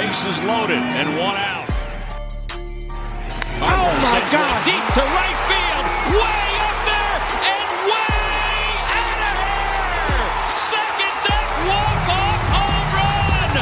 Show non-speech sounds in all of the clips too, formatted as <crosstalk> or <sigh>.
bases loaded and one out. Oh my God! Deep to right field, way up there and way out of here. Second deck walk-off home run,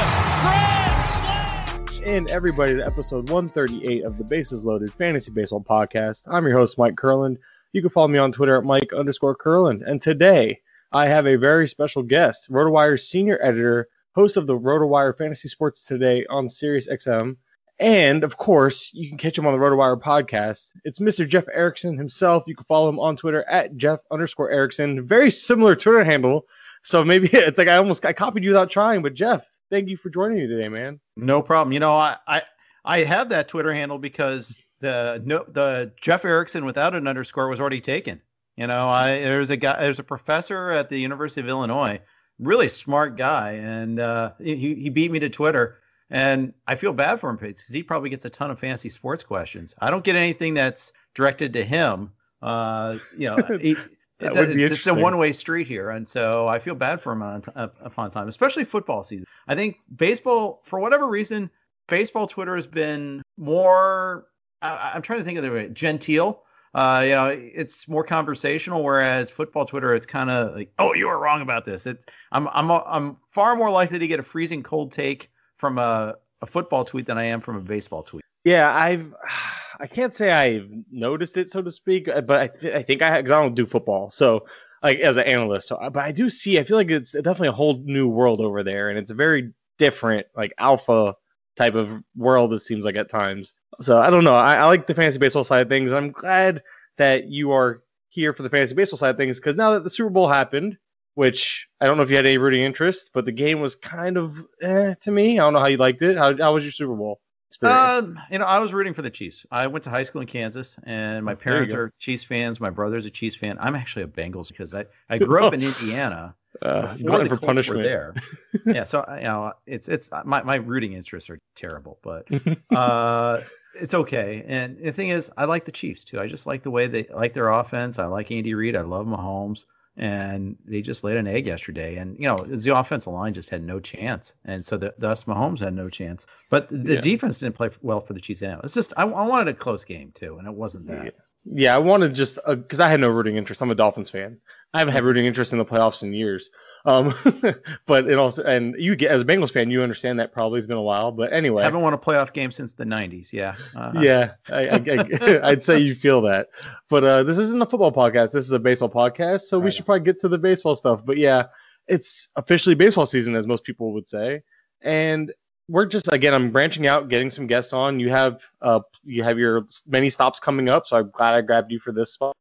grand slam. and everybody to episode 138 of the Bases Loaded Fantasy Baseball Podcast. I'm your host, Mike Curland. You can follow me on Twitter at Mike underscore Curland. And today I have a very special guest, RotoWire's senior editor, host of the RotoWire Fantasy Sports Today on Sirius XM. And of course, you can catch him on the RotoWire podcast. It's Mr. Jeff Erickson himself. You can follow him on Twitter at Jeff underscore Erickson. Very similar Twitter handle. So maybe <laughs> it's like I almost I copied you without trying, but Jeff, thank you for joining me today, man. No problem. You know, I I, I have that Twitter handle because the no the Jeff Erickson without an underscore was already taken. You know, I there's a guy there's a professor at the University of Illinois, really smart guy, and uh, he he beat me to Twitter, and I feel bad for him because he probably gets a ton of fancy sports questions. I don't get anything that's directed to him. Uh, you know, <laughs> he, That be it's just a one-way street here, and so I feel bad for him on upon time, especially football season. I think baseball, for whatever reason, baseball Twitter has been more. I, I'm trying to think of the way genteel. Uh, you know, it's more conversational, whereas football Twitter, it's kind of like, oh, you were wrong about this. It, I'm, I'm, I'm far more likely to get a freezing cold take from a, a football tweet than I am from a baseball tweet. Yeah, I've <sighs> I can't say I've noticed it so to speak, uh, but I, th- I think I because I don't do football, so like as an analyst, so but I do see. I feel like it's definitely a whole new world over there, and it's a very different like alpha type of world. It seems like at times. So I don't know. I, I like the fantasy baseball side of things. I'm glad that you are here for the fantasy baseball side of things because now that the Super Bowl happened, which I don't know if you had any rooting interest, but the game was kind of eh, to me. I don't know how you liked it. How, how was your Super Bowl? experience? Um, you know, I was rooting for the Chiefs. I went to high school in Kansas, and my parents are Chiefs fans. My brother's a Chiefs fan. I'm actually a Bengals because I, I grew up in <laughs> Indiana. Uh, before glutton the for punishment. there. <laughs> yeah, so you know, it's it's my my rooting interests are terrible, but <laughs> uh, it's okay. And the thing is, I like the Chiefs too. I just like the way they like their offense. I like Andy Reid. I love Mahomes, and they just laid an egg yesterday. And you know, the offensive line just had no chance, and so the, thus Mahomes had no chance. But the Yeah. defense didn't play well for the Chiefs. Anyway. It's just I, I wanted a close game too, and it wasn't that. Yeah, I wanted just because I had no rooting interest. I'm a Dolphins fan. I haven't had rooting interest in the playoffs in years. Um, <laughs> but it also and you get as a Bengals fan, you understand that probably it's been a while. But anyway, I Haven't won a playoff game since the '90s. Yeah. Uh, yeah, I, I, I, <laughs> I'd say you feel that. But uh, this isn't a football podcast. This is a baseball podcast. So we should probably get to the baseball stuff. But yeah, it's officially baseball season, as most people would say. And we're just again, I'm branching out, getting some guests on. You have uh, you have your many stops coming up, so I'm glad I grabbed you for this spot.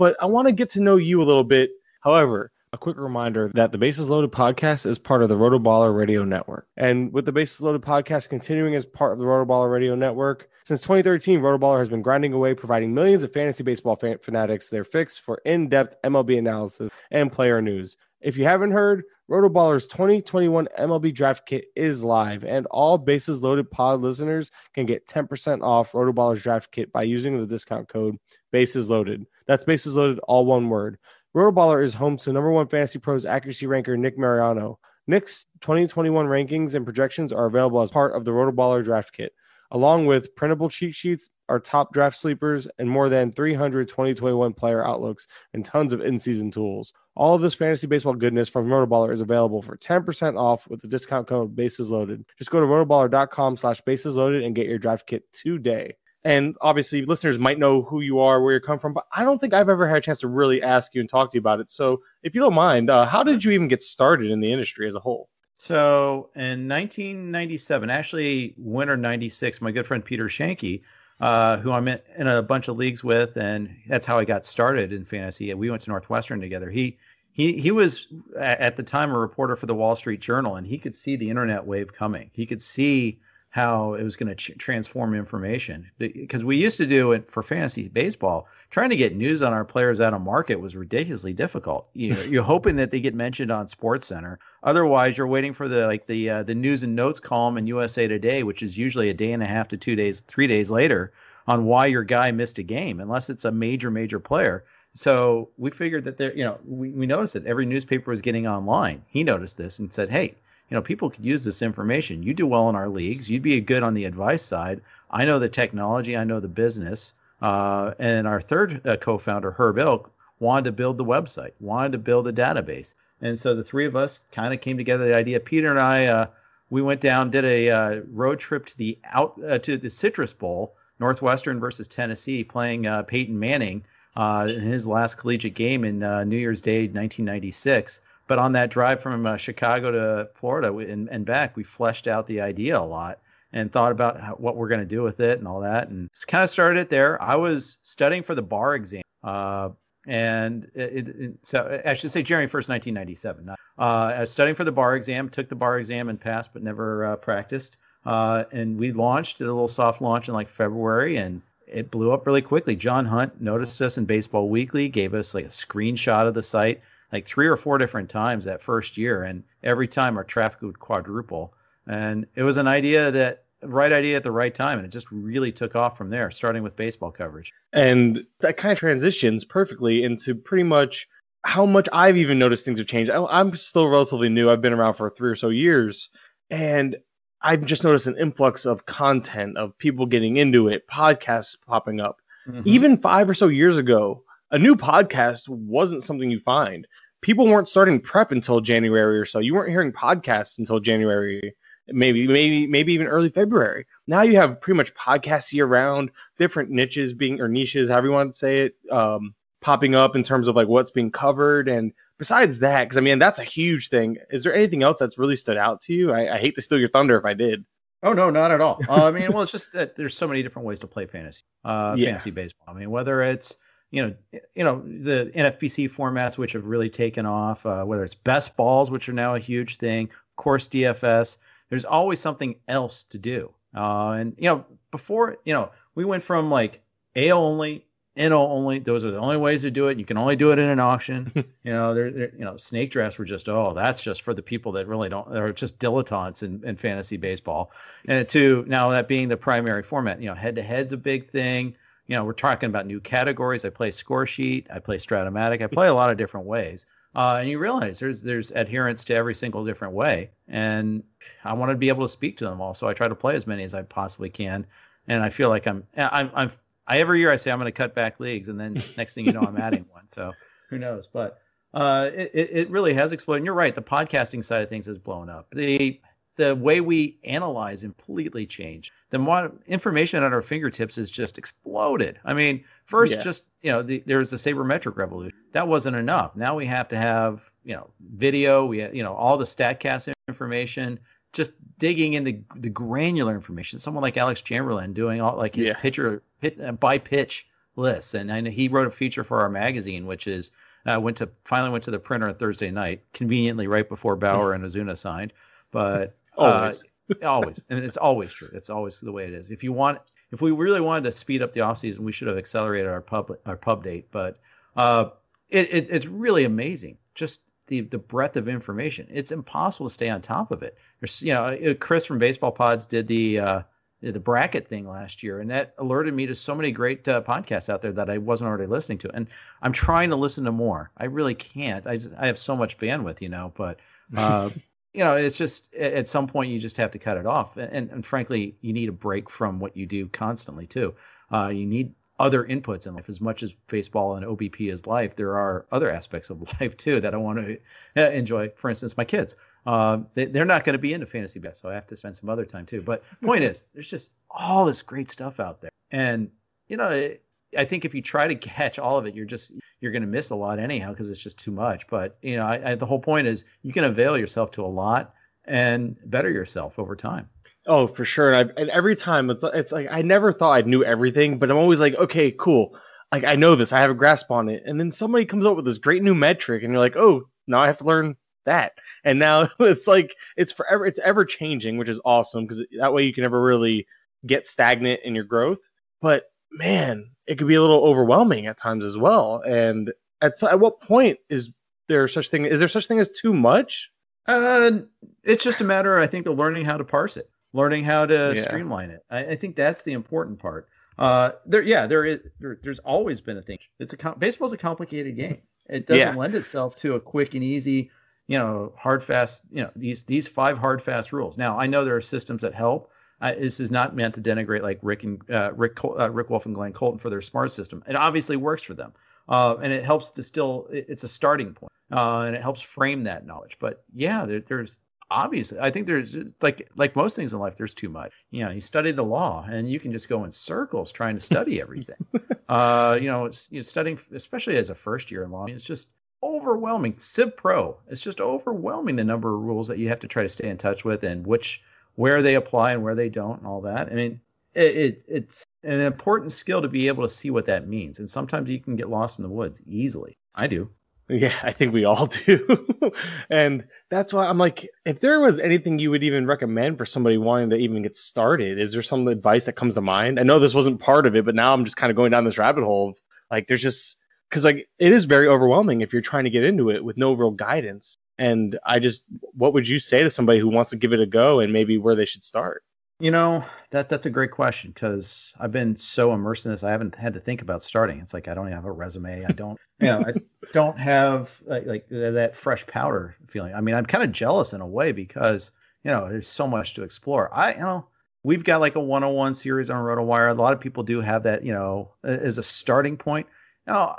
But I want to get to know you a little bit. However, a quick reminder that the Bases Loaded podcast is part of the Rotoballer Radio Network. And with the Bases Loaded podcast continuing as part of the Rotoballer Radio Network, since 2013, Rotoballer has been grinding away, providing millions of fantasy baseball fan- fanatics their fix for in depth MLB analysis and player news. If you haven't heard, Rotoballer's 2021 MLB Draft Kit is live, and all Bases Loaded pod listeners can get 10% off Rotoballer's Draft Kit by using the discount code Bases Loaded. That's Bases Loaded, all one word. Rotoballer is home to number one fantasy pros accuracy ranker Nick Mariano. Nick's 2021 rankings and projections are available as part of the Rotoballer Draft Kit, along with printable cheat sheets, our top draft sleepers, and more than 300 2021 player outlooks and tons of in-season tools. All of this fantasy baseball goodness from Rotoballer is available for 10% off with the discount code Bases Loaded. Just go to rotoballer.com slash bases loaded and get your draft kit today. And obviously, listeners might know who you are, where you come from, but I don't think I've ever had a chance to really ask you and talk to you about it. So, if you don't mind, uh, how did you even get started in the industry as a whole? So in 1997, actually winter 96, my good friend Peter Schoenke, uh, who I'm in, in a bunch of leagues with, and that's how I got started in fantasy. We went to Northwestern together. He he he was at the time a reporter for the Wall Street Journal, and he could see the internet wave coming. He could see how it was going to ch- transform information because we used to do it for fantasy baseball. Trying to get news on our players out of market was ridiculously difficult. You know, you're <laughs> hoping that they get mentioned on Sports Center. Otherwise, you're waiting for the like the uh, the news and notes column in USA Today, which is usually a day and a half to two days, three days later, on why your guy missed a game, unless it's a major major player. So we figured that there, you know, we, we noticed that every newspaper was getting online. He noticed this and said, "Hey, you know, people could use this information. You do well in our leagues. You'd be good on the advice side. I know the technology. I know the business. Uh, and our third uh, co-founder, Herb Ilk, wanted to build the website, wanted to build a database. And so the three of us kind of came together. The idea, Peter and I, uh, we went down, did a uh, road trip to the out uh, to the Citrus Bowl, Northwestern versus Tennessee, playing uh, Peyton Manning in his last collegiate game in New Year's Day, 1996. But on that drive from Chicago to Florida and, and back, we fleshed out the idea a lot and thought about how, what we're going to do with it and all that. And kind of started it there. I was studying for the bar exam. Uh, and it, it, so I should say January 1st, 1997. Uh, I studying for the bar exam, took the bar exam and passed, but never uh, practiced. Uh, and we launched, did a little soft launch in like February, and it blew up really quickly. John Hunt noticed us in Baseball Weekly, gave us like a screenshot of the site like three or four different times that first year. And every time our traffic would quadruple. And it was an idea that right idea at the right time and it just really took off from there starting with baseball coverage and that kind of transitions perfectly into pretty much how much i've even noticed things have changed i'm still relatively new i've been around for three or so years and i've just noticed an influx of content of people getting into it podcasts popping up mm-hmm. even five or so years ago a new podcast wasn't something you find people weren't starting prep until january or so you weren't hearing podcasts until january maybe maybe maybe even early February. Now you have pretty much podcasts year round, different niches being or niches, however you want to say it, um, popping up in terms of like what's being covered. And besides that, because I mean that's a huge thing. Is there anything else that's really stood out to you? I, I hate to steal your thunder if I did. Oh no, not at all. Uh, I mean, well, it's just that there's so many different ways to play fantasy, uh, yeah. fantasy baseball. I mean, whether it's you know, you know the NFBC formats which have really taken off, uh, whether it's best balls, which are now a huge thing, of course DFS there's always something else to do. Uh, and you know, before you know, we went from like AL only, NL only. Those are the only ways to do it. You can only do it in an auction. <laughs> you know, they're, they're, you know, snake drafts were just oh, that's just for the people that really don't. They're just dilettantes in, in fantasy baseball. And to now that being the primary format, you know, head to head's a big thing. You know, we're talking about new categories. I play score sheet. I play Strat-O-Matic. I <laughs> play a lot of different ways uh, and you realize there's there's adherence to every single different way and i want to be able to speak to them all so i try to play as many as i possibly can and i feel like i'm i'm, I'm I, every year i say i'm going to cut back leagues and then <laughs> next thing you know i'm adding one so who knows but uh, it, it really has exploded and you're right the podcasting side of things has blown up the the way we analyze completely changed. The more information at our fingertips has just exploded. I mean, first, yeah. just you know, the, there was the sabermetric revolution. That wasn't enough. Now we have to have you know video. We have, you know all the Statcast information. Just digging in the, the granular information. Someone like Alex Chamberlain doing all like his yeah. pitcher hit, uh, by pitch lists, and I he wrote a feature for our magazine, which is uh, went to finally went to the printer on Thursday night, conveniently right before Bauer and Ozuna signed. But Always. Uh, always. And it's always true. It's always the way it is. If you want, if we really wanted to speed up the off season, we should have accelerated our pub our pub date. But uh, it, it, it's really amazing. Just the the breadth of information. It's impossible to stay on top of it. There's, you know, uh, Chris from Baseball Pods did the uh, the bracket thing last year, and that alerted me to so many great uh, podcasts out there that I wasn't already listening to. And I'm trying to listen to more. I really can't. I just I have so much bandwidth, you know. But uh, <laughs> you know, it's just at some point you just have to cut it off. And, and frankly, you need a break from what you do constantly too. Uh, you need other inputs in life. As much as baseball and OBP is life, there are other aspects of <laughs> life too that I want to uh, enjoy. For instance, my kids. Uh, they, are not going to be into fantasy best, so I have to spend some other time too. But point <laughs> is, there's just all this great stuff out there, and you know, it, I think if you try to catch all of it, you're just you're going to miss a lot anyhow because it's just too much. But you know, I, I, the whole point is you can avail yourself to a lot and better yourself over time. Oh, for sure. And, and every time it's it's like I never thought I knew everything, but I'm always like, okay, cool. Like I know this, I have a grasp on it, and then somebody comes up with this great new metric, and you're like, oh, now I have to learn that. And now <laughs> it's like it's forever, it's ever changing, which is awesome because that way you can never really get stagnant in your growth. But man, it could be a little overwhelming at times as well. And at at what point is there such thing? Is there such thing as too much? Uh, it's just a matter, I think, of learning how to parse it, learning how to yeah. streamline it. I, I, think that's the important part. Uh, there, yeah, there is. There, there's always been a thing. It's a baseball's a complicated game. It doesn't yeah. lend itself to a quick and easy you know, hard fast, you know, these these five hard fast rules. Now, I know there are systems that help. I, this is not meant to denigrate like Rick and uh, Rick uh, Rick Wolf and Glenn Colton for their smart system. It obviously works for them, uh, and it helps distill. It's a starting point, uh, and it helps frame that knowledge. But yeah, there, there's obviously i think there's like like most things in life there's too much you know you study the law and you can just go in circles trying to study everything <laughs> uh you know it's you know, studying especially as a first year in law it's just overwhelming civ pro it's just overwhelming the number of rules that you have to try to stay in touch with and which where they apply and where they don't and all that i mean it, it it's an important skill to be able to see what that means and sometimes you can get lost in the woods easily i do yeah, I think we all <laughs> do. and that's why I'm like, if there was anything you would even recommend for somebody wanting to even get started, is there some advice that comes to mind? I know this wasn't part of it, but now I'm just kind of going down this rabbit hole. Of, like, there's just because like it is very overwhelming if you're trying to get into it with no real guidance. And I just, what would you say to somebody who wants to give it a go and maybe where they should start? You know that that's a great question because I've been so immersed in this. I haven't had to think about starting. It's like I don't have a resume. I don't, you know, I <laughs> don't have like, like that fresh powder feeling. I mean, I'm kind of jealous in a way because you know there's so much to explore. I you know we've got like a 101 series on RotoWire. A lot of people do have that, you know, as a starting point. Know,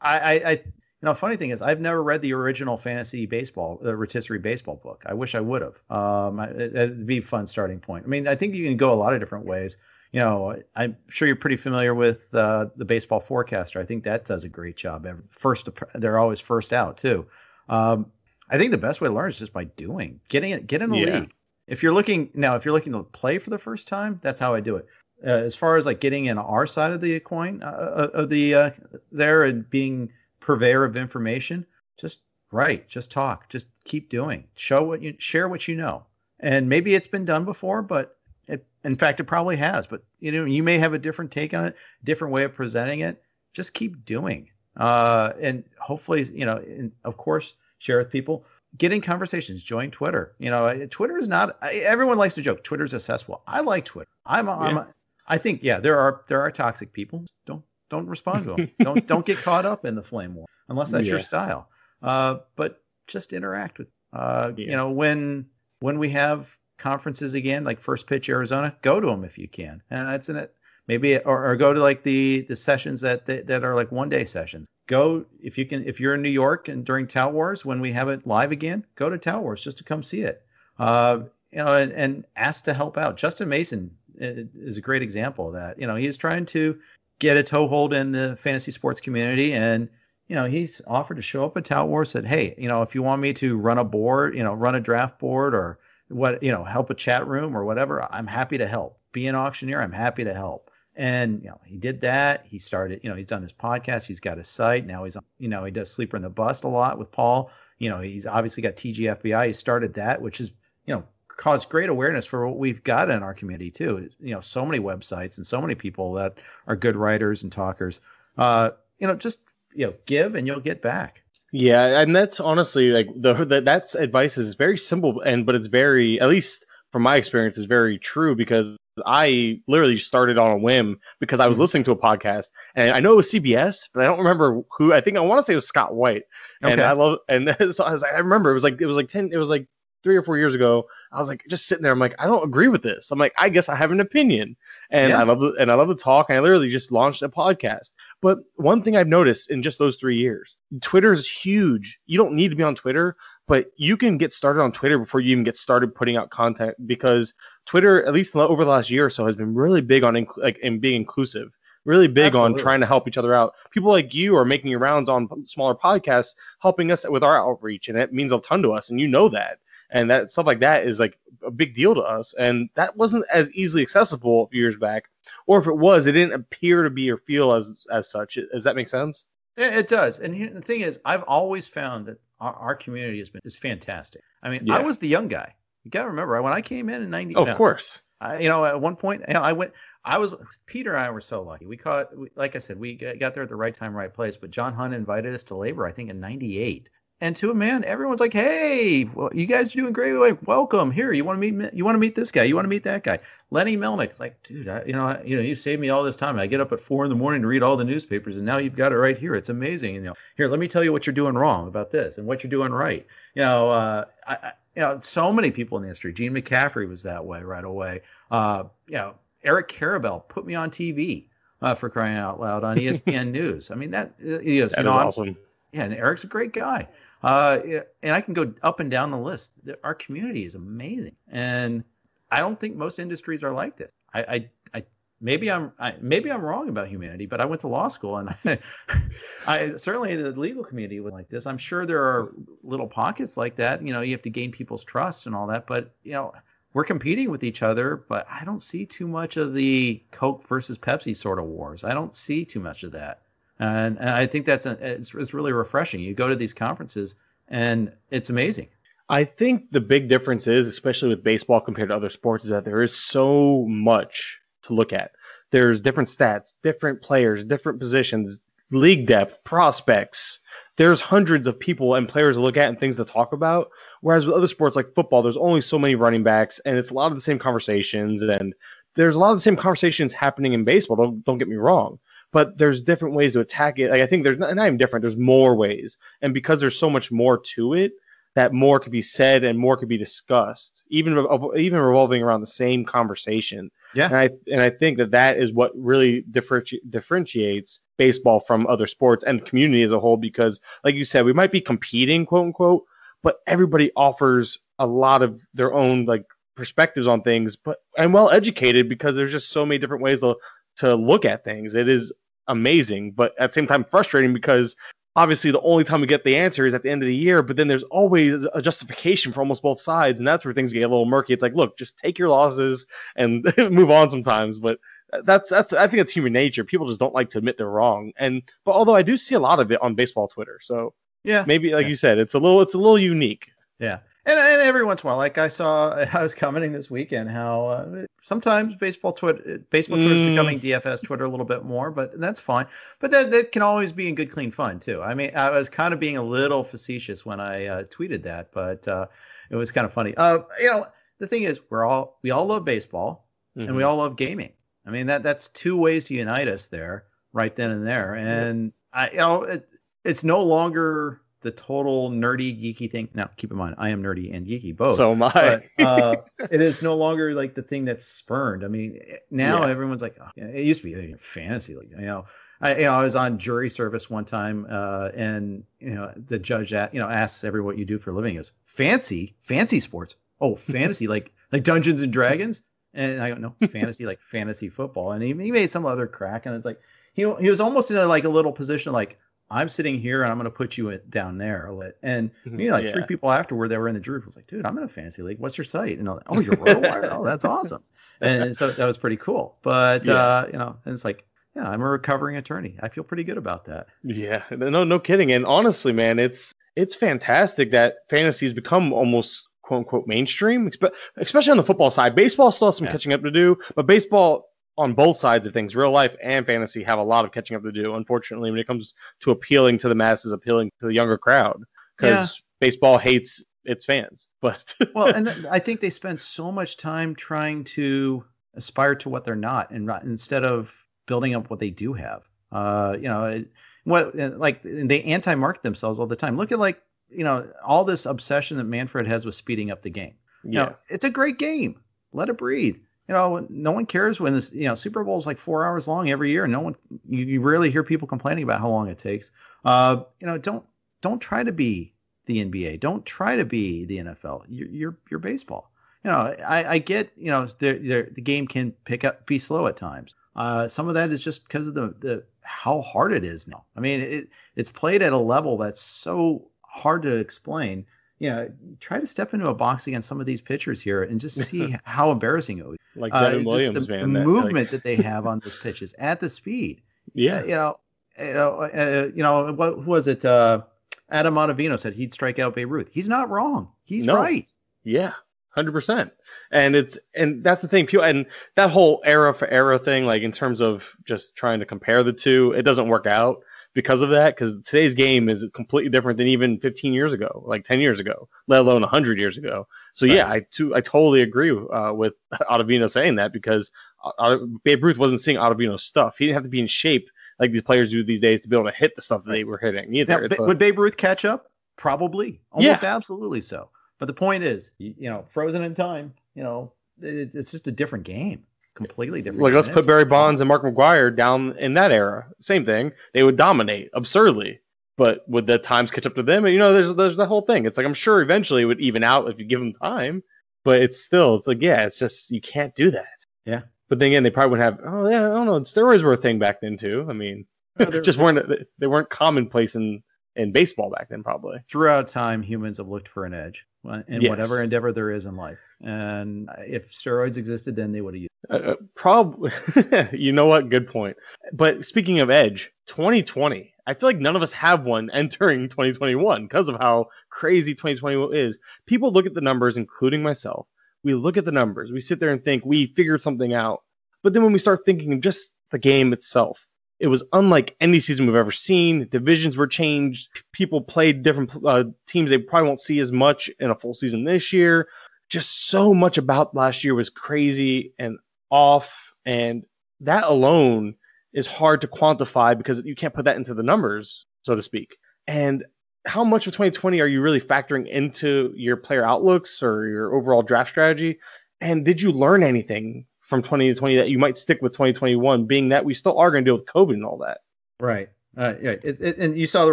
I, I, I you know, funny thing is, I've never read the original fantasy baseball, the rotisserie baseball book. I wish I would have. Um, it, would be a fun starting point. I mean, I think you can go a lot of different ways. You know, I'm sure you're pretty familiar with uh, the baseball forecaster. I think that does a great job. First, they're always first out too. Um, I think the best way to learn is just by doing, getting it, get in the yeah. league. If you're looking now, if you're looking to play for the first time, that's how I do it. Uh, as far as like getting in our side of the coin uh, uh of the uh, there and being purveyor of information, just write, just talk, just keep doing. Show what you share what you know. And maybe it's been done before, but it, in fact, it probably has. But you know, you may have a different take on it, different way of presenting it. Just keep doing, uh, and hopefully, you know, and of course, share with people. Get in conversations. Join Twitter. You know, Twitter is not. Everyone likes to joke. Twitter's a cesspool. I like Twitter. I'm. A, yeah. I'm. A, I think yeah, there are there are toxic people. Don't don't respond to them. <laughs> don't don't get caught up in the flame war unless that's yeah. your style. Uh, but just interact with. Uh, yeah. You know when when we have conferences again, like First Pitch Arizona, go to them if you can, and that's in it. Maybe or, or go to like the the sessions that, that that are like one day sessions. Go if you can if you're in New York and during Tout Wars when we have it live again, go to Tout Wars just to come see it. Uh, you know, and, and ask to help out. Justin Mason uh, is a great example of that. You know, he's trying to get a toehold in the fantasy sports community. And, you know, he's offered to show up at Tout War, said, Hey, you know, if you want me to run a board, you know, run a draft board or what, you know, help a chat room or whatever, I'm happy to help. Be an auctioneer, I'm happy to help. And, you know, he did that. He started, you know, he's done his podcast, he's got his site. Now he's, you know, he does Sleeper and the Bust a lot with Paul. You know, he's obviously got TGFBI. He started that, which is, you know, caused great awareness for what we've got in our community too. You know, so many websites and so many people that are good writers and talkers. Uh, you know, just you know, give and you'll get back. Yeah, and that's honestly like the, the that's advice is very simple and but it's very at least from my experience is very true because I literally started on a whim because I was mm-hmm. listening to a podcast and I know it was CBS, but I don't remember who. I think I want to say it was Scott White, and okay. I love and <laughs> so I was like, I remember it was like it was like ten, it was like three or four years ago, I was like just sitting there. I'm like, I don't agree with this. I'm like, I guess I have an opinion, and yeah. I love the, and I love the talk. And I literally just launched a podcast. But one thing I've noticed in just those three years, Twitter is huge. You don't need to be on Twitter, but you can get started on Twitter before you even get started putting out content because Twitter, at least over the last year or so, has been really big on inc- like and being inclusive really big Absolutely. on trying to help each other out. People like you are making your rounds on smaller podcasts, helping us with our outreach, and it means a ton to us. And you know that and that stuff like that is like a big deal to us and that wasn't as easily accessible a few years back or if it was it didn't appear to be or feel as as such does that make sense yeah, it does and the thing is i've always found that our, our community has been is fantastic i mean yeah. i was the young guy you got to remember when i came in in 90 oh, of course I, you know at one point you know, i went I was Peter and I were so lucky. We caught, like I said, we got there at the right time, right place. But John Hunt invited us to LABR, I think, in '98, and to a man, everyone's like, "Hey, well, you guys are doing great. Like, welcome here. You want to meet? You want to meet this guy? You want to meet that guy?" Lenny Melnick. It's like, dude, I, you know, I, you know, you saved me all this time. I get up at four in the morning to read all the newspapers, and now you've got it right here. It's amazing. You know, here, let me tell you what you're doing wrong about this and what you're doing right. You know, uh, I, I, you know, so many people in the industry. Gene McCaffrey was that way right away. Uh, you know, Eric Karabell put me on TV uh, for crying out loud on ESPN <laughs> News. I mean, that, uh, you know, is I'm- awesome. yeah, and Eric's a great guy. Uh, and I can go up and down the list. Our community is amazing, and I don't think most industries are like this. I, I, I maybe I'm, I, maybe I'm wrong about humanity, but I went to law school, and I, <laughs> I certainly the legal community was like this. I'm sure there are little pockets like that. You know, you have to gain people's trust and all that, but you know. We're competing with each other, but I don't see too much of the Coke versus Pepsi sort of wars. I don't see too much of that and, I think that's a, it's, it's really refreshing. You go to these conferences and it's amazing. I think the big difference is, especially with baseball compared to other sports, is that there is so much to look at. There's different stats, different players, different positions, league depth, prospects. There's hundreds of people and players to look at and things to talk about. Whereas with other sports like football, there's only so many running backs, and it's a lot of the same conversations. And there's a lot of the same conversations happening in baseball. Don't don't get me wrong, but there's different ways to attack it. Like I think there's not, not even different. There's more ways, and because there's so much more to it, that more could be said and more could be discussed, even even revolving around the same conversation. Yeah. and I and I think that that is what really differenti- differentiates baseball from other sports and the community as a whole. Because, like you said, we might be competing, quote unquote, but everybody offers a lot of their own like perspectives on things, but and well educated because there's just so many different ways to to look at things. It is amazing, but at the same time frustrating because obviously the only time we get the answer is at the end of the year, but then there's always a justification for almost both sides, and that's where things get a little murky. It's like, look, just take your losses and <laughs> move on sometimes, but that's that's I think it's human nature. People just don't like to admit they're wrong. And but although I do see a lot of it on baseball Twitter, so Yeah. maybe like Yeah. you said, it's a little it's a little unique. Yeah. And, and every once in a while, like I saw, <laughs> I was commenting this weekend how uh, sometimes baseball Twitter, baseball Twitter is Mm. becoming DFS Twitter a little bit more, but that's fine. But that, that can always be in good, clean fun too. I mean, I was kind of being a little facetious when I uh, tweeted that, but uh, it was kind of funny. Uh, you know, the thing is, we're all we all love baseball, and we Mhm. all love gaming. I mean that that's two ways to unite us there, right then and there. And I, you know, it, it's no longer the total nerdy geeky thing. Now, keep in mind, I am nerdy and geeky both. so am I. but uh, <laughs> it is no longer like the thing that's spurned. I mean, now Yeah. everyone's like, oh, it used to be uh, fantasy, like you know. I, you know, I was on jury service one time, uh, and you know, the judge, a- you know, asks everyone what you do for a living. Is fancy, fancy sports. Oh, fantasy, like like Dungeons and Dragons. And I don't know, <laughs> fantasy, like fantasy football. And he, he made some other crack, and it's like he he was almost in a, like a little position, like I'm sitting here and I'm going to put you down there. And you know, like three people afterward that were in the jury was like, dude, I'm in a fantasy league. What's your site? And I'm like, oh, you're RotoWire. oh, that's awesome. And so that was pretty cool. But Yeah. uh, you know, and it's like, yeah, I'm a recovering attorney. I feel pretty good about that. Yeah, no, no kidding. And honestly, man, it's it's fantastic that fantasy's become almost quote unquote mainstream, especially on the football side. Baseball still has some Yeah. catching up to do, but baseball on both sides of things, real life and fantasy, have a lot of catching up to do. Unfortunately, when it comes to appealing to the masses, appealing to the younger crowd, because baseball hates its fans. But <laughs> Well, and th- I think they spend so much time trying to aspire to what they're not, and not, instead of building up what they do have. Uh, you know, what uh, like they anti-market themselves all the time. Look at like you know all this obsession that Manfred has with speeding up the game. You yeah, know, it's a great game. Let it breathe. You know, no one cares when this. You know, Super Bowl is like four hours long every year. No one, you, you rarely hear people complaining about how long it takes. Uh, you know, don't don't try to be the NBA. Don't try to be the NFL. You're you're, you're baseball. You know, I, I get you know the the game can pick up be slow at times. Uh, some of that is just because of the the how hard it is now. I mean, it it's played at a level that's so hard to explain you know, try to step into a box against some of these pitchers here and just <laughs> see how embarrassing it would be. like Uh, Devin just Williams, the, man. the that, like- movement that they have on those pitches at the speed. yeah, You know, you know, uh, you know, what who was it? Uh, Adam Ottavino said he'd strike out Babe Ruth. He's not wrong. He's No. right. Yeah, hundred percent. And it's and that's the thing. People and that whole era for era thing, like in terms of just trying to compare the two, it doesn't work out because of that. Because today's game is completely different than even 15 years ago, like 10 years ago, let alone 100 years ago. So right. yeah, I too I totally agree uh, with <laughs> Ottavino saying that because uh, Babe Ruth wasn't seeing Ottavino's stuff. He didn't have to be in shape like these players do these days to be able to hit the stuff that they were hitting either. Now, would Babe Ruth catch up? Probably, almost yeah. absolutely so. But the point is, you, you know, frozen in time, you know, it, it's just a different game completely different. Like let's put Barry Bonds and Mark McGwire down in that era. Same thing. They would dominate absurdly. But would the times catch up to them? You know, there's there's the whole thing. It's like I'm sure eventually it would even out if you give them time. But it's still, it's like, yeah, it's just you can't do that. Yeah. But then again, they probably would have. Oh yeah, I don't know. Steroids were a thing back then too. I mean, <laughs> no, <laughs> just weren't they weren't commonplace in in baseball back then, probably. Throughout time, humans have looked for an edge in yes. whatever endeavor there is in life. And if steroids existed, then they would have used. Uh, uh probably. <laughs> you know what? Good point. But speaking of edge, 2020. I feel like none of us have one entering 2021 because of how crazy 2020 is. People look at the numbers, including myself. We look at the numbers. We sit there and think we figured something out. But then when we start thinking of just the game itself, it was unlike any season we've ever seen. Divisions were changed. People played different uh, teams they probably won't see as much in a full season this year. Just so much about last year was crazy and off. And that alone is hard to quantify because you can't put that into the numbers, so to speak. And how much of 2020 are you really factoring into your player outlooks or your overall draft strategy? And did you learn anything from 2020 that you might stick with 2021, being that we still are going to deal with COVID and all that. Right. Uh, yeah. It, it, and you saw the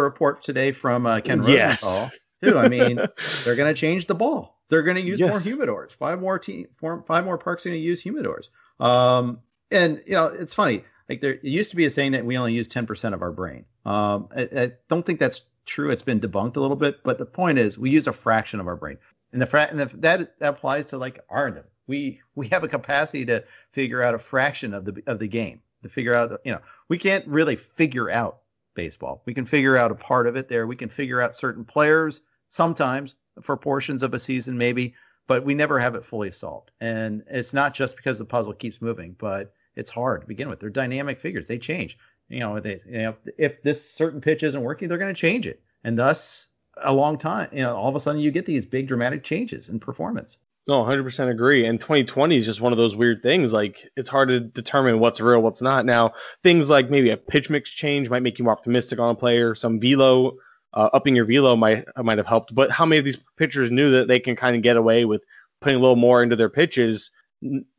report today from uh, Ken Rosenthal. Yes. <laughs> Too. I mean, they're going to change the ball. They're going to use yes. more humidors. Five more team, four, five more parks are going to use humidors. Um, and you know, it's funny. Like there it used to be a saying that we only use 10% of our brain. Um, I, I, don't think that's true. It's been debunked a little bit, but the point is we use a fraction of our brain. And the, fra- and the that, that applies to like our we we have a capacity to figure out a fraction of the of the game to figure out you know we can't really figure out baseball. We can figure out a part of it there. We can figure out certain players sometimes for portions of a season maybe but we never have it fully solved. And it's not just because the puzzle keeps moving but it's hard to begin with. They're dynamic figures. They change. You know they you know if this certain pitch isn't working they're going to change it. And thus a long time you know all of a sudden you get these big dramatic changes in performance no, 100% agree. And 2020 is just one of those weird things. Like, it's hard to determine what's real, what's not. Now, things like maybe a pitch mix change might make you more optimistic on a player. Some velo, uh, upping your velo might might have helped. But how many of these pitchers knew that they can kind of get away with putting a little more into their pitches,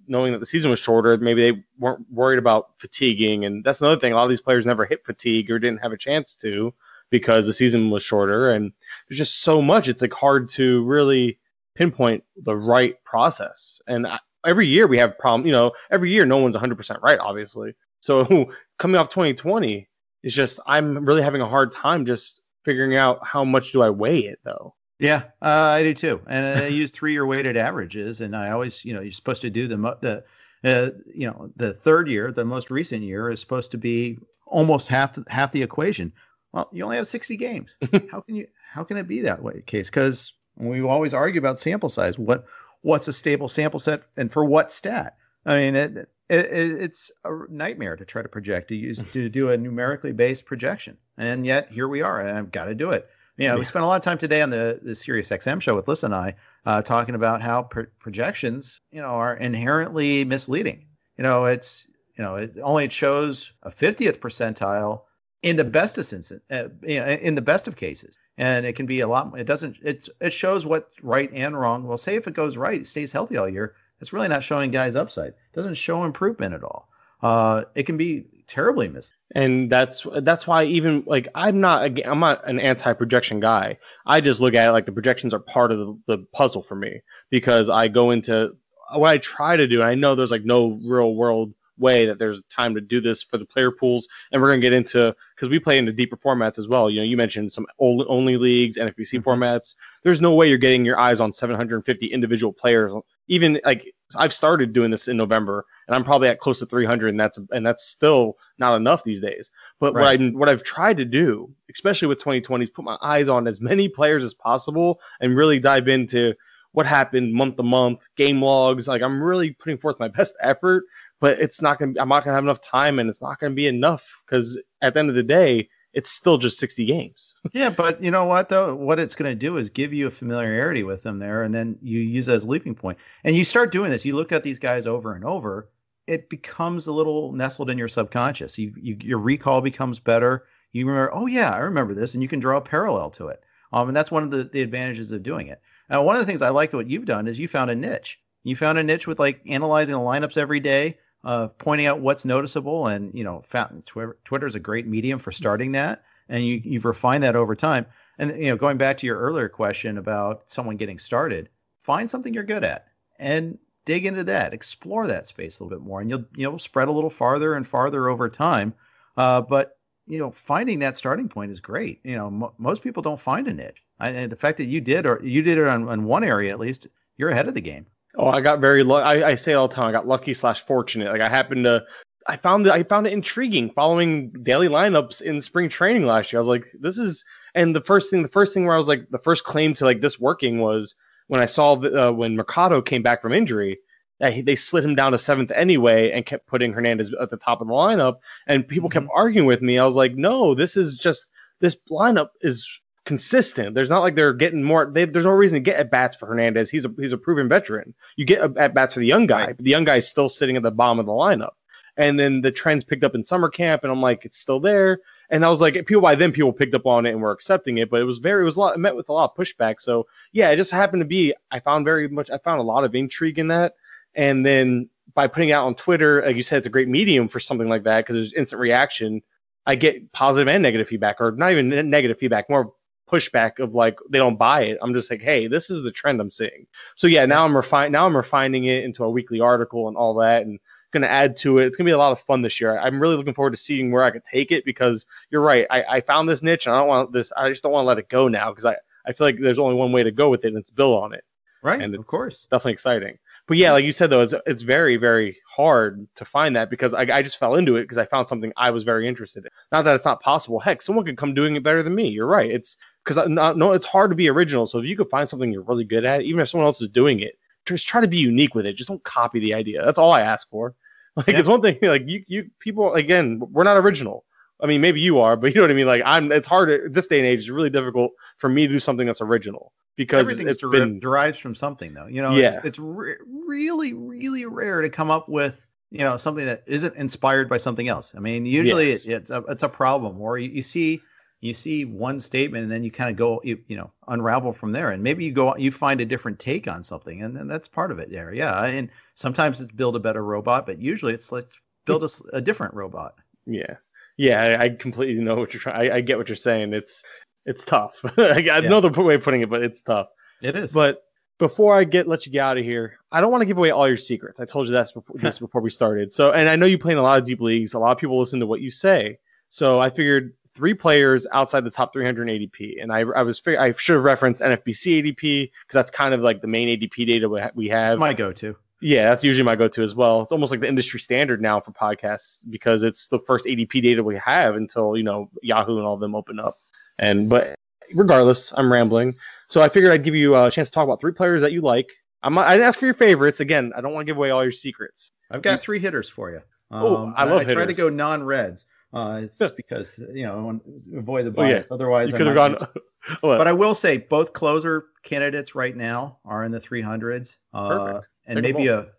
knowing that the season was shorter? Maybe they weren't worried about fatiguing. And that's another thing. A lot of these players never hit fatigue or didn't have a chance to because the season was shorter. And there's just so much. It's like hard to really pinpoint the right process. And every year we have problem. You know, every year no one's 100% right, obviously. So <laughs> coming off 2020 is just I'm really having a hard time just figuring out how much do I weigh it though. Yeah, uh, I do too. And I <laughs> use three-year weighted averages, and I always, you know, you're supposed to do the the uh, you know the third year, the most recent year, is supposed to be almost half the, half the equation. Well, you only have 60 games. <laughs> how can you how can it be that way case? Because we always argue about sample size. What what's a stable sample set and for what stat? I mean, it, it, it's a nightmare to try to project to use to do a numerically based projection, and yet here we are, and I've got to do it. You know, yeah. we spent a lot of time today on the the Sirius XM show with Lissa and I uh, talking about how pro- projections, you know, are inherently misleading. You know, it's you know, it only shows a 50th percentile in the best of uh, in the best of cases and it can be a lot it doesn't it it shows what's right and wrong. Well say if it goes right it stays healthy all year it's really not showing guys upside. It doesn't show improvement at all. Uh it can be terribly missed and that's that's why even like i'm not i'm not an anti-projection guy. I just look at it like the projections are part of the, the puzzle for me because i go into what i try to do i know there's like no real world way that there's time to do this for the player pools. And we're going to get into because we play into deeper formats as well. You know, you mentioned some only leagues, NFBC mm-hmm. formats. There's no way you're getting your eyes on 750 individual players. Even like I've started doing this in November, and I'm probably at close to 300, and that's and that's still not enough these days. But right. what I what I've tried to do, especially with 2020, is put my eyes on as many players as possible and really dive into what happened month to month, game logs. Like I'm really putting forth my best effort but it's not gonna. I'm not gonna have enough time, and it's not gonna be enough because at the end of the day, it's still just 60 games. <laughs> yeah, but you know what though? What it's going to do is give you a familiarity with them there, and then you use that as a leaping point. And you start doing this. You look at these guys over and over. It becomes a little nestled in your subconscious. You, you your recall becomes better. You remember, oh yeah, I remember this, and you can draw a parallel to it. Um, and that's one of the, the advantages of doing it. Now, one of the things I liked what you've done is you found a niche. You found a niche with like analyzing the lineups every day, uh, pointing out what's noticeable, and you know, Twitter, Twitter is a great medium for starting that, and you you've refined that over time. And you know, going back to your earlier question about someone getting started, find something you're good at and dig into that, explore that space a little bit more, and you'll you know spread a little farther and farther over time. Uh, but you know, finding that starting point is great. You know, m- most people don't find a niche. I, the fact that you did, or you did it on, on one area at least, you're ahead of the game. Oh, I got very lucky. I, I say it all the time. I got lucky slash fortunate. Like I happened to, I found it. I found it intriguing following daily lineups in spring training last year. I was like, this is. And the first thing, the first thing where I was like, the first claim to like this working was when I saw the, uh, when Mercado came back from injury. That they slid him down to seventh anyway and kept putting Hernandez at the top of the lineup. And people kept Mm-hmm. arguing with me. I was like, no, this is just this lineup is consistent. There's not like they're getting more. They, there's no reason to get at bats for Hernandez. He's a he's a proven veteran. You get at bats for the young guy, Right. but the young guy's still sitting at the bottom of the lineup. And then the trends picked up in summer camp, and I'm like, it's still there. And I was like, people by then people picked up on it and were accepting it, but it was very it was a lot it met with a lot of pushback. So yeah, it just happened to be I found very much I found a lot of intrigue in that. And then by putting it out on Twitter, like you said, it's a great medium for something like that because there's instant reaction. I get positive and negative feedback, or not even negative feedback, more pushback of like they don't buy it. I'm just like, hey, this is the trend I'm seeing. So yeah, now I'm refine now I'm refining it into a weekly article and all that, and going to add to it. It's going to be a lot of fun this year. I'm really looking forward to seeing where I could take it because you're right. I, I found this niche and I don't want this. I just don't want to let it go now because I, I feel like there's only one way to go with it and it's build on it. Right. And of course. Definitely exciting. But yeah, like you said though, it's it's very very hard to find that because I, I just fell into it because I found something I was very interested in. Not that it's not possible. Heck, someone could come doing it better than me. You're right. It's because no, it's hard to be original. So if you could find something you're really good at, even if someone else is doing it, just try to be unique with it. Just don't copy the idea. That's all I ask for. <laughs> Like Yeah. it's one thing. <laughs> Like you you people again, we're not original. I mean, maybe you are, but you know what I mean. Like I'm. It's hard at this day and age. It's really difficult for me to do something that's original because Everything's it's deri- been derives from something, though. You know, Yeah. it's, it's re- really, really rare to come up with you know something that isn't inspired by something else. I mean, usually Yes. it, it's a it's a problem, or you, you see you see one statement and then you kind of go you, you know unravel from there, and maybe you go you find a different take on something, and then that's part of it there. Yeah, and sometimes it's build a better robot, but usually it's let's hmm. build a different robot. Yeah, yeah, I, I completely know what you're trying. I, I get what you're saying. It's it's tough. <laughs> I got another way of putting it, but it's tough. It is. But before I get let you get out of here, I don't want to give away all your secrets. I told you that's before, this <laughs> before we started. So, and I know you play in a lot of deep leagues. A lot of people listen to what you say. So I figured three players outside the top 300 ADP, and I I was I should have referenced NFBC ADP because that's kind of like the main ADP data we, have. It's my go-to. Yeah, that's usually my go-to as well. It's almost like the industry standard now for podcasts because it's the first ADP data we have until you know Yahoo and all of them open up. And but regardless, I'm rambling. So I figured I'd give you a chance to talk about three players that you like. I'm not, I didn't ask for your favorites. Again, I don't want to give away all your secrets. I've got three hitters for you. Oh, I um, love I tried to go non-reds, uh, just because you know I want to avoid the Oh, yeah. bias. Otherwise, You I could have gone. <laughs> What? But I will say both closer candidates right now are in the 300s, uh, Perfect. and Take maybe a,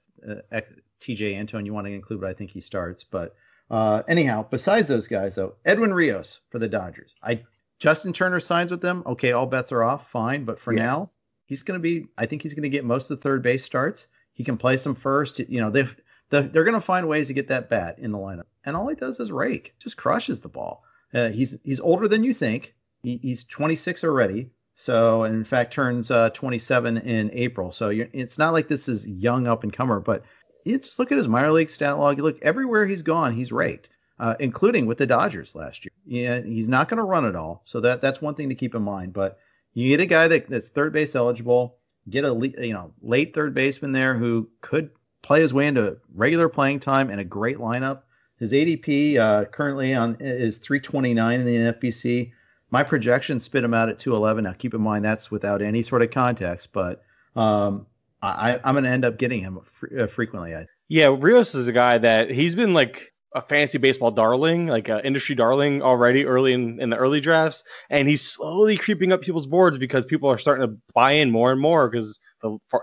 a, Tejay Antone you want to include, but I think he starts. But uh, anyhow, besides those guys, though, Edwin Rios for the Dodgers. I Justin Turner signs with them. Okay, all bets are off. Fine, but for Yeah. now, he's going to be. I think he's going to get most of the third base starts. He can play some first. You know, they've the, they're going to find ways to get that bat in the lineup, and all he does is rake, just crushes the ball. Uh, he's he's older than you think. He, he's 26 already. So, in fact, turns uh, 27 in April. So it's not like this is young up and comer, but you just look at his minor league stat log. You look everywhere he's gone, he's raked, uh, including with the Dodgers last year. Yeah, he's not going to run it all, so that that's one thing to keep in mind. But you get a guy that, that's third base eligible, get a you know late third baseman there who could play his way into regular playing time and a great lineup. His ADP uh, currently on is 329 in the NFBC. My projections spit him out at 211. Now, keep in mind that's without any sort of context, but um, I, I'm going to end up getting him fre- uh, frequently. I, Yeah, Rios is a guy that he's been like a fantasy baseball darling, like an industry darling already early in, in the early drafts, and he's slowly creeping up people's boards because people are starting to buy in more and more because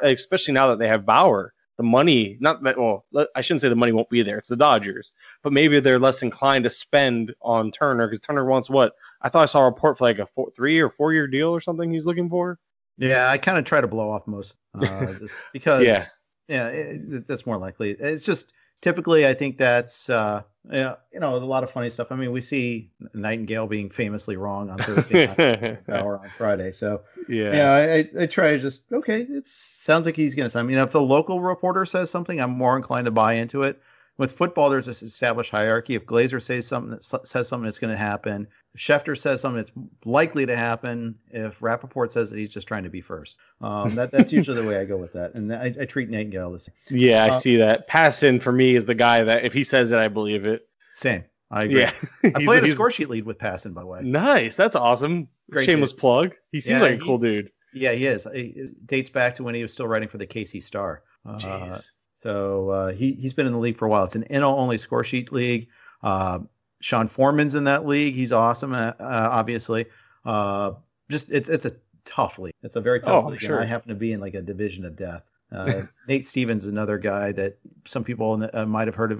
especially now that they have Bauer, the money not that well I shouldn't say the money won't be there. It's the Dodgers, but maybe they're less inclined to spend on Turner because Turner wants what I thought I saw a report for like a four, three or four year deal or something he's looking for. Yeah, I kind of try to blow off most uh, <laughs> because yeah, yeah, it, that's more likely. It's just typically I think that's uh, yeah, you know, a lot of funny stuff. I mean, we see Nightengale being famously wrong on Thursday <laughs> or on Friday. So yeah, yeah, I, I try to just okay. It sounds like he's going to. I mean, if the local reporter says something, I'm more inclined to buy into it. With football, there's this established hierarchy. If Glazer says something, says something that's going to happen. If Schefter says something that's likely to happen. If Rapoport says that he's just trying to be first, um, that that's usually the way I go with that. And I, I treat Nightengale the same. Yeah, I uh, see that. Passan for me is the guy that if he says it, I believe it. Same. I agree. Yeah. I <laughs> played a score sheet lead with Passan, by the way. Nice. That's awesome. Great Shameless dude. plug. He seems yeah, like a cool dude. Yeah, he is. It dates back to when he was still writing for the KC Star. Jeez. Uh, so uh, he he's been in the league for a while. It's an NL only score sheet league. Uh, Sean Forman's in that league. He's awesome, uh, uh obviously. Uh, just it's it's a tough league. It's a very tough oh, league. Sure. I happen to be in like a division of death. Uh, Nate Stevens, another guy that some people the, might have heard of.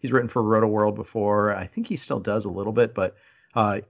He's written for Roto World before. I think he still does a little bit, but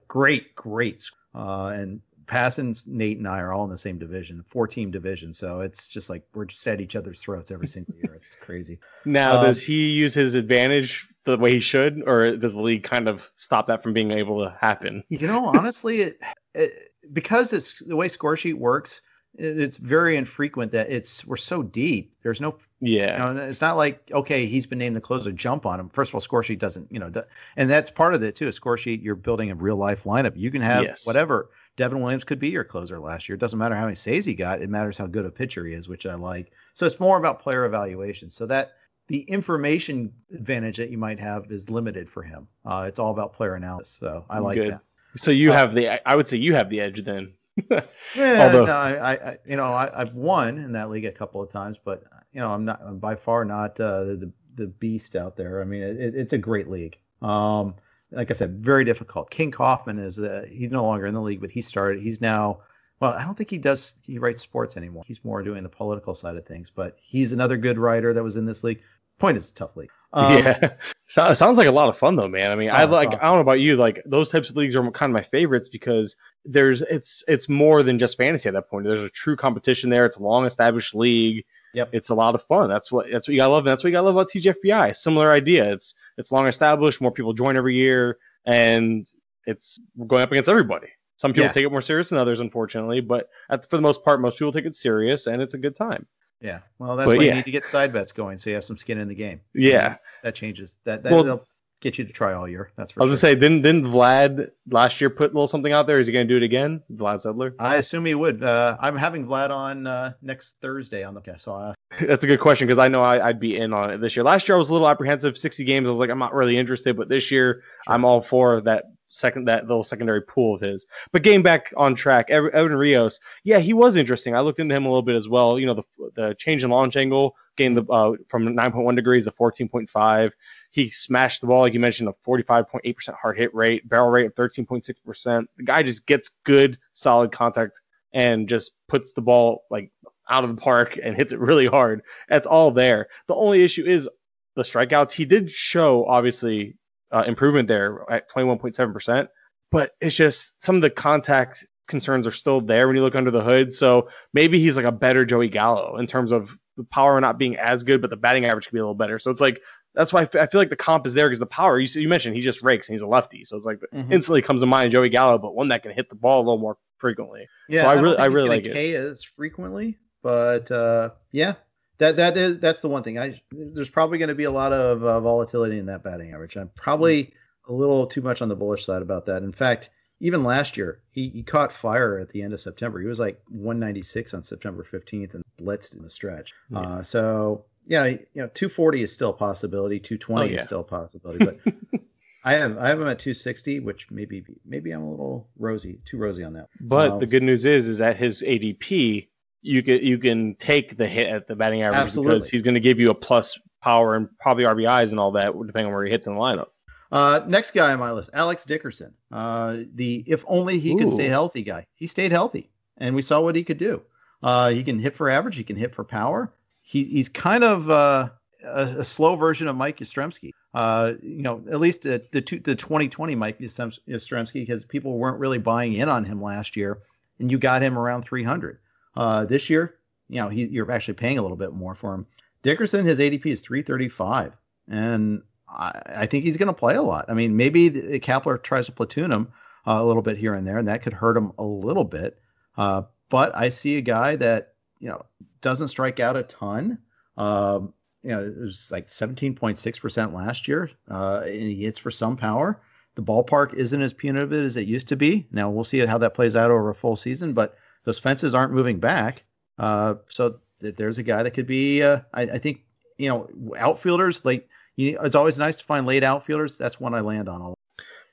great, great. and Passan's, Nate, and I are all in the same division, four team division. So it's just like we're just at each other's throats every single year. It's crazy. <laughs> Now, um, does he use his advantage the way he should, or does the league kind of stop that from being able to happen? You know, honestly, it, it, because it's the way score sheet works. It's very infrequent that it's we're so deep. There's no yeah. You know, it's not like okay, he's been named the closer. Jump on him. First of all, score sheet doesn't you know, the, and that's part of it too. A score sheet, you're building a real life lineup. You can have yes. whatever Devin Williams could be your closer last year. It doesn't matter how many saves he got; it matters how good a pitcher he is, which I like. So it's more about player evaluation. So that the information advantage that you might have is limited for him. Uh, it's all about player analysis. So I like good. that. So you uh, have the, I would say you have the edge then. <laughs> yeah, Although... no, I, I, you know, I, have won in that league a couple of times, but you know, I'm not I'm by far not uh, the the beast out there. I mean, it, it's a great league. Um, like I said, very difficult. King Kaufman is the he's no longer in the league, but he started. He's now well, I don't think he does he writes sports anymore. He's more doing the political side of things, but he's another good writer that was in this league. Point is, a tough league. <laughs> Um, yeah, so, sounds like a lot of fun though, man. I mean, oh, I like awesome. I don't know about you, like those types of leagues are kind of my favorites because there's it's it's more than just fantasy at that point. There's a true competition there. It's a long established league. Yep. It's a lot of fun. That's what that's what you gotta love. And that's what you gotta love about TGFBI. Similar idea. It's it's long established, more people join every year, and it's going up against everybody. Some people yeah. take it more serious than others, unfortunately, but at, for the most part, most people take it serious, and it's a good time. Yeah, well, that's but, why yeah. you need to get side bets going, so you have some skin in the game. Yeah, that changes. That that will get you to try all year. That's for I was sure. gonna say, didn't didn't Vlad last year put a little something out there? Is he gonna do it again, Vlad Sedler? I assume he would. Uh, I'm having Vlad on uh, next Thursday on the podcast. So uh, <laughs> that's a good question because I know I, would be in on it this year. Last year I was a little apprehensive. 60 games, I was like, I'm not really interested, but this year sure. I'm all for that second that little secondary pool of his. But getting back on track, Edwin Rios, yeah, he was interesting. I looked into him a little bit as well. You know, the the change in launch angle, getting the uh, from 9.1 degrees to 14.5. He smashed the ball, like you mentioned, a 45.8% hard hit rate, barrel rate of 13.6%. The guy just gets good, solid contact and just puts the ball like out of the park and hits it really hard. That's all there. The only issue is the strikeouts. He did show obviously uh, improvement there at 21.7%, but it's just some of the contact concerns are still there when you look under the hood. So maybe he's like a better Joey Gallo in terms of the power not being as good, but the batting average could be a little better. So it's like that's why I, f- I feel like the comp is there because the power. You, you mentioned he just rakes and he's a lefty, so it's like mm-hmm. instantly comes to mind Joey Gallo, but one that can hit the ball a little more frequently. Yeah, so I, I really, I really like K it. as frequently, but uh, yeah, that that is that's the one thing. I there's probably going to be a lot of uh, volatility in that batting average. I'm probably mm-hmm. a little too much on the bullish side about that. In fact, even last year, he, he caught fire at the end of September. He was like 196 on September 15th and blitzed in the stretch. Yeah. Uh, so yeah, you know, 240 is still a possibility. 220 oh, yeah. is still a possibility, but. <laughs> I have I have him at 260, which maybe maybe I'm a little rosy, too rosy on that. But um, the good news is is that his ADP you can you can take the hit at the batting average absolutely. because he's going to give you a plus power and probably RBIs and all that depending on where he hits in the lineup. Uh, next guy on my list, Alex Dickerson. Uh, the if only he could stay healthy guy. He stayed healthy, and we saw what he could do. Uh, he can hit for average. He can hit for power. He, he's kind of uh, a, a slow version of Mike Yastrzemski. Uh, you know, at least the the, two, the 2020 Mike Yastrzem- Yastrzemski because people weren't really buying in on him last year, and you got him around 300. Uh, this year, you know, he, you're actually paying a little bit more for him. Dickerson, his ADP is 335, and I, I think he's going to play a lot. I mean, maybe the, Kapler tries to platoon him uh, a little bit here and there, and that could hurt him a little bit. Uh, but I see a guy that you know doesn't strike out a ton. Um, you know, it was like 17.6% last year, uh, and he hits for some power. The ballpark isn't as punitive as it used to be. Now we'll see how that plays out over a full season, but those fences aren't moving back. Uh, so th- there's a guy that could be. Uh, I, I think you know outfielders like you, it's always nice to find late outfielders. That's one I land on. A lot.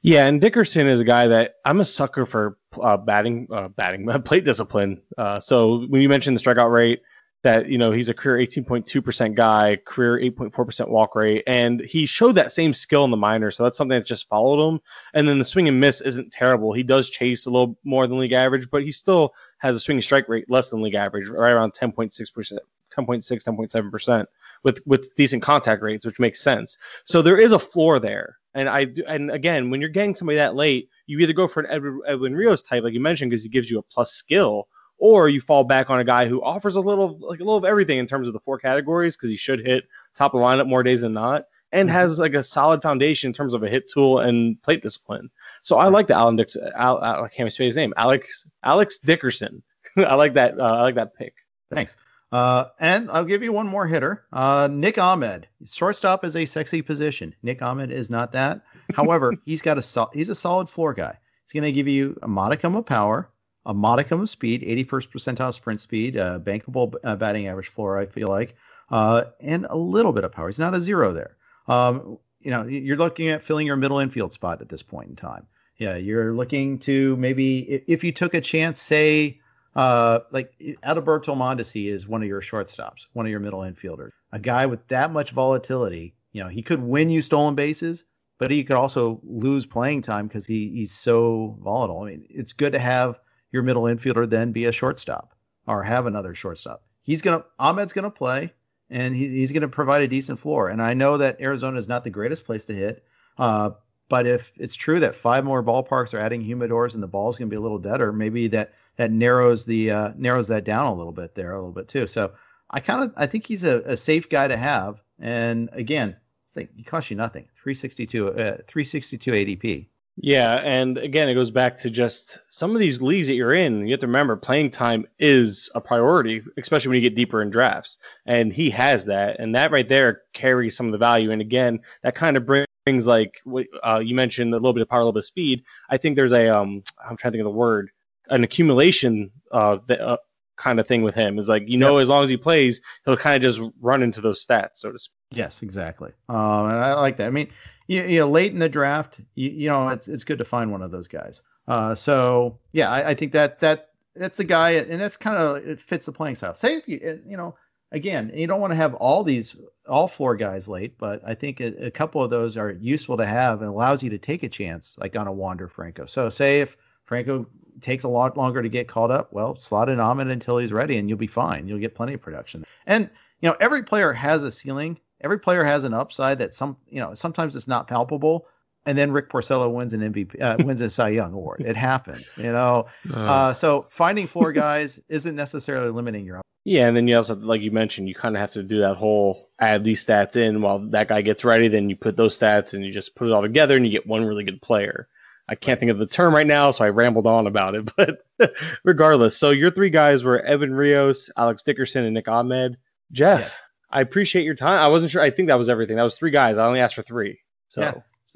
Yeah, and Dickerson is a guy that I'm a sucker for uh, batting, uh, batting <laughs> plate discipline. Uh, so when you mentioned the strikeout rate, that you know he's a career 18.2% guy, career 8.4% walk rate, and he showed that same skill in the minors. So that's something that's just followed him. And then the swing and miss isn't terrible. He does chase a little more than league average, but he still has a swing and strike rate less than league average, right around 10.6%, 10.6, 10.7% with with decent contact rates, which makes sense. So there is a floor there. And I do, and again, when you're getting somebody that late, you either go for an Edwin, Edwin Rios type, like you mentioned, because he gives you a plus skill, or you fall back on a guy who offers a little, like a little of everything in terms of the four categories, because he should hit top of the lineup more days than not, and Mm-hmm. has like a solid foundation in terms of a hit tool and plate discipline. So I like the Alan Dix, Al, I can't even say his name, Alex Alex Dickerson. <laughs> I like that. Uh, I like that pick. Thanks. Uh, and I'll give you one more hitter. Uh, Nick Ahmed. Shortstop is a sexy position. Nick Ahmed is not that. <laughs> However, he's got a sol- he's a solid floor guy. He's going to give you a modicum of power, a modicum of speed, 81st percentile sprint speed, uh, bankable uh, batting average floor. I feel like, uh, and a little bit of power. He's not a zero there. Um, you know, you're looking at filling your middle infield spot at this point in time. Yeah, you're looking to maybe if you took a chance, say uh, like Adalberto Mondesi is one of your shortstops, one of your middle infielders. A guy with that much volatility, you know, he could win you stolen bases, but he could also lose playing time because he, he's so volatile. I mean, it's good to have your middle infielder then be a shortstop or have another shortstop. He's gonna Ahmed's gonna play and he, he's gonna provide a decent floor. And I know that Arizona is not the greatest place to hit. Uh, but if it's true that five more ballparks are adding humidors and the ball's to be a little deader, maybe that that narrows the uh, narrows that down a little bit there a little bit too. So I kind of I think he's a, a safe guy to have. And again, it's like it costs you nothing. 362 uh, 362 ADP. Yeah, and again, it goes back to just some of these leagues that you're in. You have to remember, playing time is a priority, especially when you get deeper in drafts. And he has that, and that right there carries some of the value. And again, that kind of brings like uh, you mentioned a little bit of power, a little bit of speed. I think there's a um, I'm trying to think of the word, an accumulation uh, uh kind of thing with him. Is like you know, as long as he plays, he'll kind of just run into those stats, so to speak. Yes, exactly. Um, and I like that. I mean, you, you know, late in the draft, you, you know, it's it's good to find one of those guys. Uh, so yeah, I, I think that that that's the guy, and that's kind of it fits the playing style. Say if you you know, again, you don't want to have all these all floor guys late, but I think a, a couple of those are useful to have and allows you to take a chance, like on a Wander Franco. So say if Franco takes a lot longer to get called up, well, slot in Ahmed until he's ready, and you'll be fine. You'll get plenty of production. And you know, every player has a ceiling. Every player has an upside that some, you know, sometimes it's not palpable. And then Rick Porcello wins an MVP, uh, <laughs> wins a Cy Young award. It happens, you know. Uh, so finding floor guys isn't necessarily limiting your. Yeah, and then you also, like you mentioned, you kind of have to do that whole add these stats in while that guy gets ready. Then you put those stats and you just put it all together and you get one really good player. I can't think of the term right now, so I rambled on about it. <laughs> But regardless, so your three guys were Edwin Rios, Alex Dickerson, and Nick Ahmed. Jeff, Yes. I appreciate your time. I wasn't sure. I think that was everything. That was three guys. I only asked for three. So, Yeah.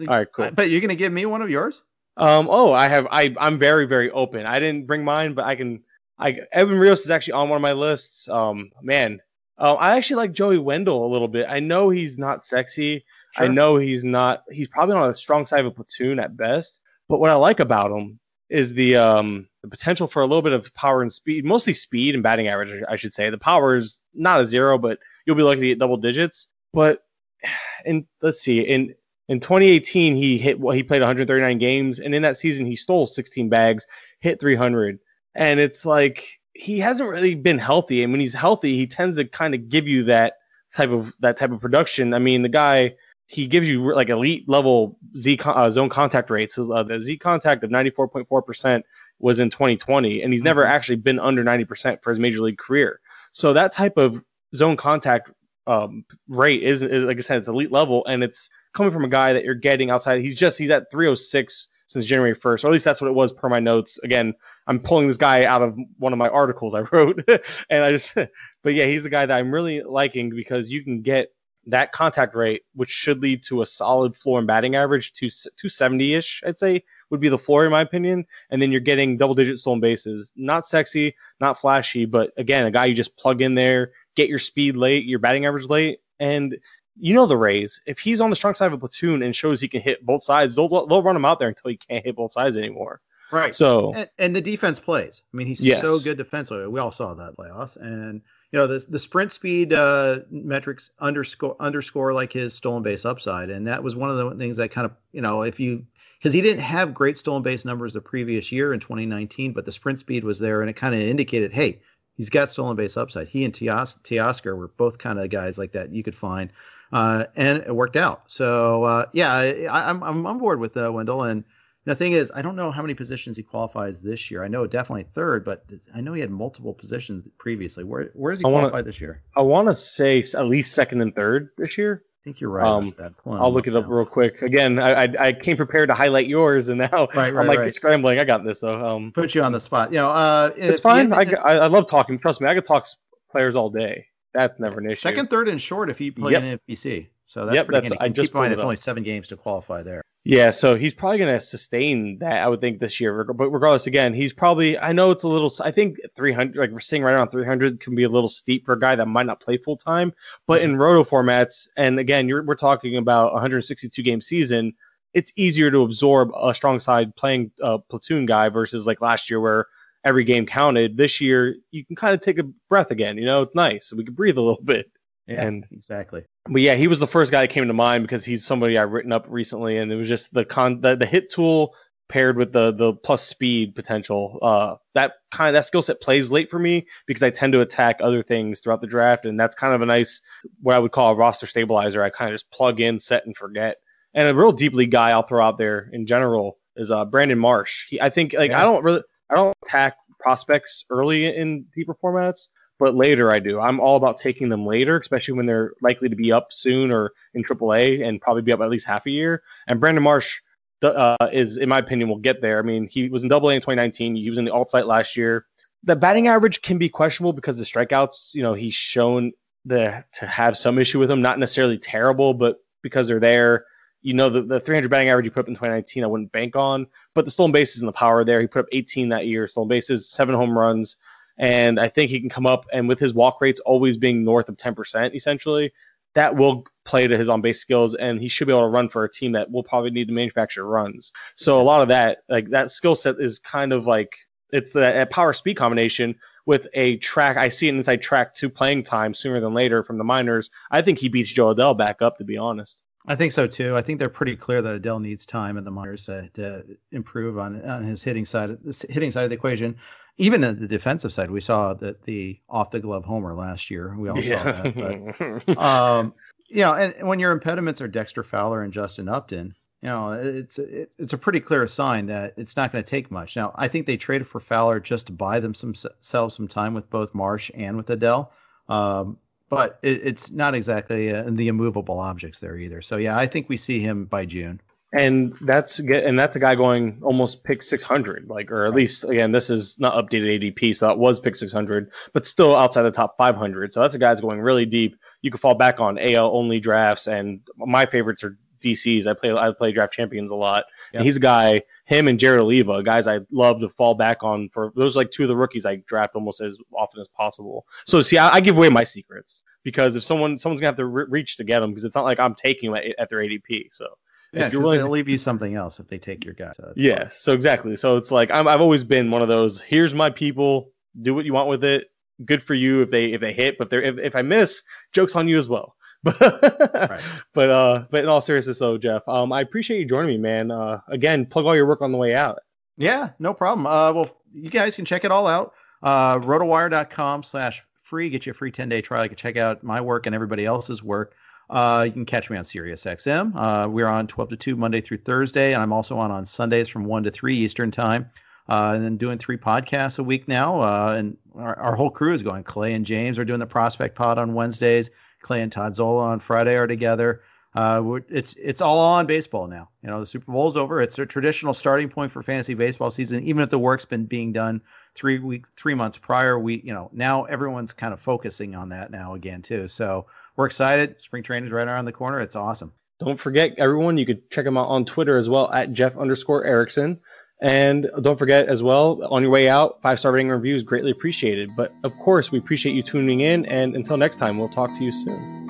all right, cool. But you're gonna give me one of yours? Um, oh, I have. I I'm very very open. I didn't bring mine, but I can. I Edwin Rios is actually on one of my lists. Um, man, uh, I actually like Joey Wendle a little bit. I know he's not sexy. I know he's not. He's probably on the strong side of a platoon at best. But what I like about him is the um the potential for a little bit of power and speed, mostly speed and batting average. I should say the power is not a zero, but you'll be lucky to get double digits. But <sighs> and let's see in In 2018, he hit well, he played 139 games, and in that season, he stole 16 bags, hit 300, and it's like he hasn't really been healthy. And when he's healthy, he tends to kind of give you that type of that type of production. I mean, the guy he gives you like elite level Z uh, zone contact rates. Uh, the Z contact of 94.4 percent was in 2020, and he's never Mhm. actually been under 90 percent for his major league career. So that type of zone contact um, rate is, is, like I said, it's elite level, and it's coming from a guy that you're getting outside. He's just he's at 306 since January 1st, or at least that's what it was per my notes. Again, I'm pulling this guy out of one of my articles I <laughs> wrote, and I just, <laughs> but yeah, he's the guy that I'm really liking because you can get that contact rate, which should lead to a solid floor and batting average to 270 ish, I'd say would be the floor in my opinion. And then you're getting double digit stolen bases. Not sexy, not flashy, but again, a guy you just plug in there, get your speed late, your batting average late, and you know the Rays. If he's on the strong side of a platoon and shows he can hit both sides, they'll they'll run him out there until he can't hit both sides anymore. Right. So and, and the defense plays. I mean, he's Yes. so good defensively. We all saw that playoffs, and you know the the sprint speed uh, metrics underscore underscore like his stolen base upside, and that was one of the things that kind of you know if you because he didn't have great stolen base numbers the previous year in 2019, but the sprint speed was there, and it kind of indicated, hey, he's got stolen base upside. He and Teos- Teoscar were both kind of guys like that you could find, uh, and it worked out. So uh, yeah, I, I'm I'm on board with uh, Wendle and. The thing is, I don't know how many positions he qualifies this year. I know definitely third, but I know he had multiple positions previously. Where where is he I wanna- qualified this year? I want to say at least second and third this year. I think you're right. Um, that. Hold on, I'll look it up real quick. Again, I, I I came prepared to highlight yours, and now Right, I'm like right. scrambling. I got this though. Um, Put you on the spot. You know, uh, it's fine. I, I I love talking. Trust me, I could talk players all day. That's never an issue. second, third, and short if you play Yep. in FBC. So that's Yep, pretty that's- handy. I just keep in mind it it's up. only seven games to qualify there. Yeah, so he's probably going to sustain that, I would think, this year. But regardless, again, he's probably, I know it's a little, I think 300, like we're seeing right around 300 can be a little steep for a guy that might not play full time. But in roto formats, and again, you're, we're talking about 162 game season, it's easier to absorb a strong side playing a platoon guy versus like last year where every game counted. This year, you can kind of take a breath again. You know, it's nice. We can breathe a little bit. Yeah, And- exactly. But yeah, he was the first guy that came to mind because he's somebody I've written up recently, and it was just the con the, the hit tool paired with the the plus speed potential. Uh, that kind of, that skill set plays late for me because I tend to attack other things throughout the draft, and that's kind of a nice what I would call a roster stabilizer. I kind of just plug in, set, and forget. And a real deep league guy I'll throw out there in general is uh Brandon Marsh. He, I think like Yeah. I don't really I don't attack prospects early in deeper formats but later I do. I'm all about taking them later, especially when they're likely to be up soon or in AAA and probably be up at least half a year. And Brandon Marsh uh, is, in my opinion, will get there. I mean, he was in Double A in 2019. He was in the alt site last year. The batting average can be questionable because the strikeouts. You know, he's shown the to have some issue with them. Not necessarily terrible, but because they're there. You know, the, the 300 batting average you put up in 2019, I wouldn't bank on. But the stolen bases and the power there. He put up 18 that year, stolen bases, seven home runs and I think he can come up and with his walk rates always being north of 10% essentially, that will play to his on base skills and he should be able to run for a team that will probably need to manufacture runs. So a lot of that like that skill set is kind of like it's that power speed combination with a track I see it inside track two playing time sooner than later from the minors. I think he beats Jo Adell back up to be honest. I think so too. I think they're pretty clear that Adell needs time in the minors uh, to improve on on his hitting side, the hitting side of the equation. Even in the defensive side, we saw that the off the glove homer last year. We all saw that. But, <laughs> um, you know, and when your impediments are Dexter Fowler and Justin Upton, you know, it's it, it's a pretty clear sign that it's not going to take much. Now, I think they traded for Fowler just to buy them some, themselves some time with both Marsh and with Adell. Um, but it, it's not exactly uh, the immovable objects there either. So yeah, I think we see him by June. And that's get and that's a guy going almost pick 600 like or at least again this is not updated adp so that was pick 600 but still outside the top 500 so that's a guy that's going really deep. You can fall back on al only drafts and my favorites are dcs i play i play draft champions a lot. Yep. and he's a guy him and jared oliva guys i love to fall back on for those are like two of the rookies i draft almost as often as possible. So see i, I give away my secrets because if someone someone's gonna have to re- reach to get them because it's not like i'm taking them at, at their adp so Yeah, if you're willing they'll leave you something else if they take your guy. So yeah, so exactly. So it's like I'm, I've always been one of those. Here's my people. Do what you want with it. Good for you if they if they hit. But they're, if if I miss, jokes on you as well. <laughs> But right. but uh, but in all seriousness though, Jeff, um, I appreciate you joining me, man. Uh, again, plug all your work on the way out. Yeah, no problem. Uh, well, you guys can check it all out. Uh, rotowire.com slash free. Get you a free 10 day trial. You can check out my work and everybody else's work. Uh, you can catch me on Sirius XM. Uh, we're on 12 to 2 Monday through Thursday, and I'm also on on Sundays from 1 to 3 Eastern Time. Uh, and then doing three podcasts a week now. Uh, and our, our, whole crew is going. Clay and James are doing the Prospect Pod on Wednesdays. Clay and Todd Zola on Friday are together. Uh, it's it's all on baseball now. You know, the Super Bowl's over. It's a traditional starting point for fantasy baseball season. Even if the work's been being done three weeks, three months prior, we you know now everyone's kind of focusing on that now again too. So we're excited. Spring training is right around the corner. It's awesome. Don't forget, everyone, you could check him out on Twitter as well at Jeff underscore Erickson. And don't forget as well, on your way out, five star rating reviews greatly appreciated. But of course, we appreciate you tuning in. And until next time, we'll talk to you soon.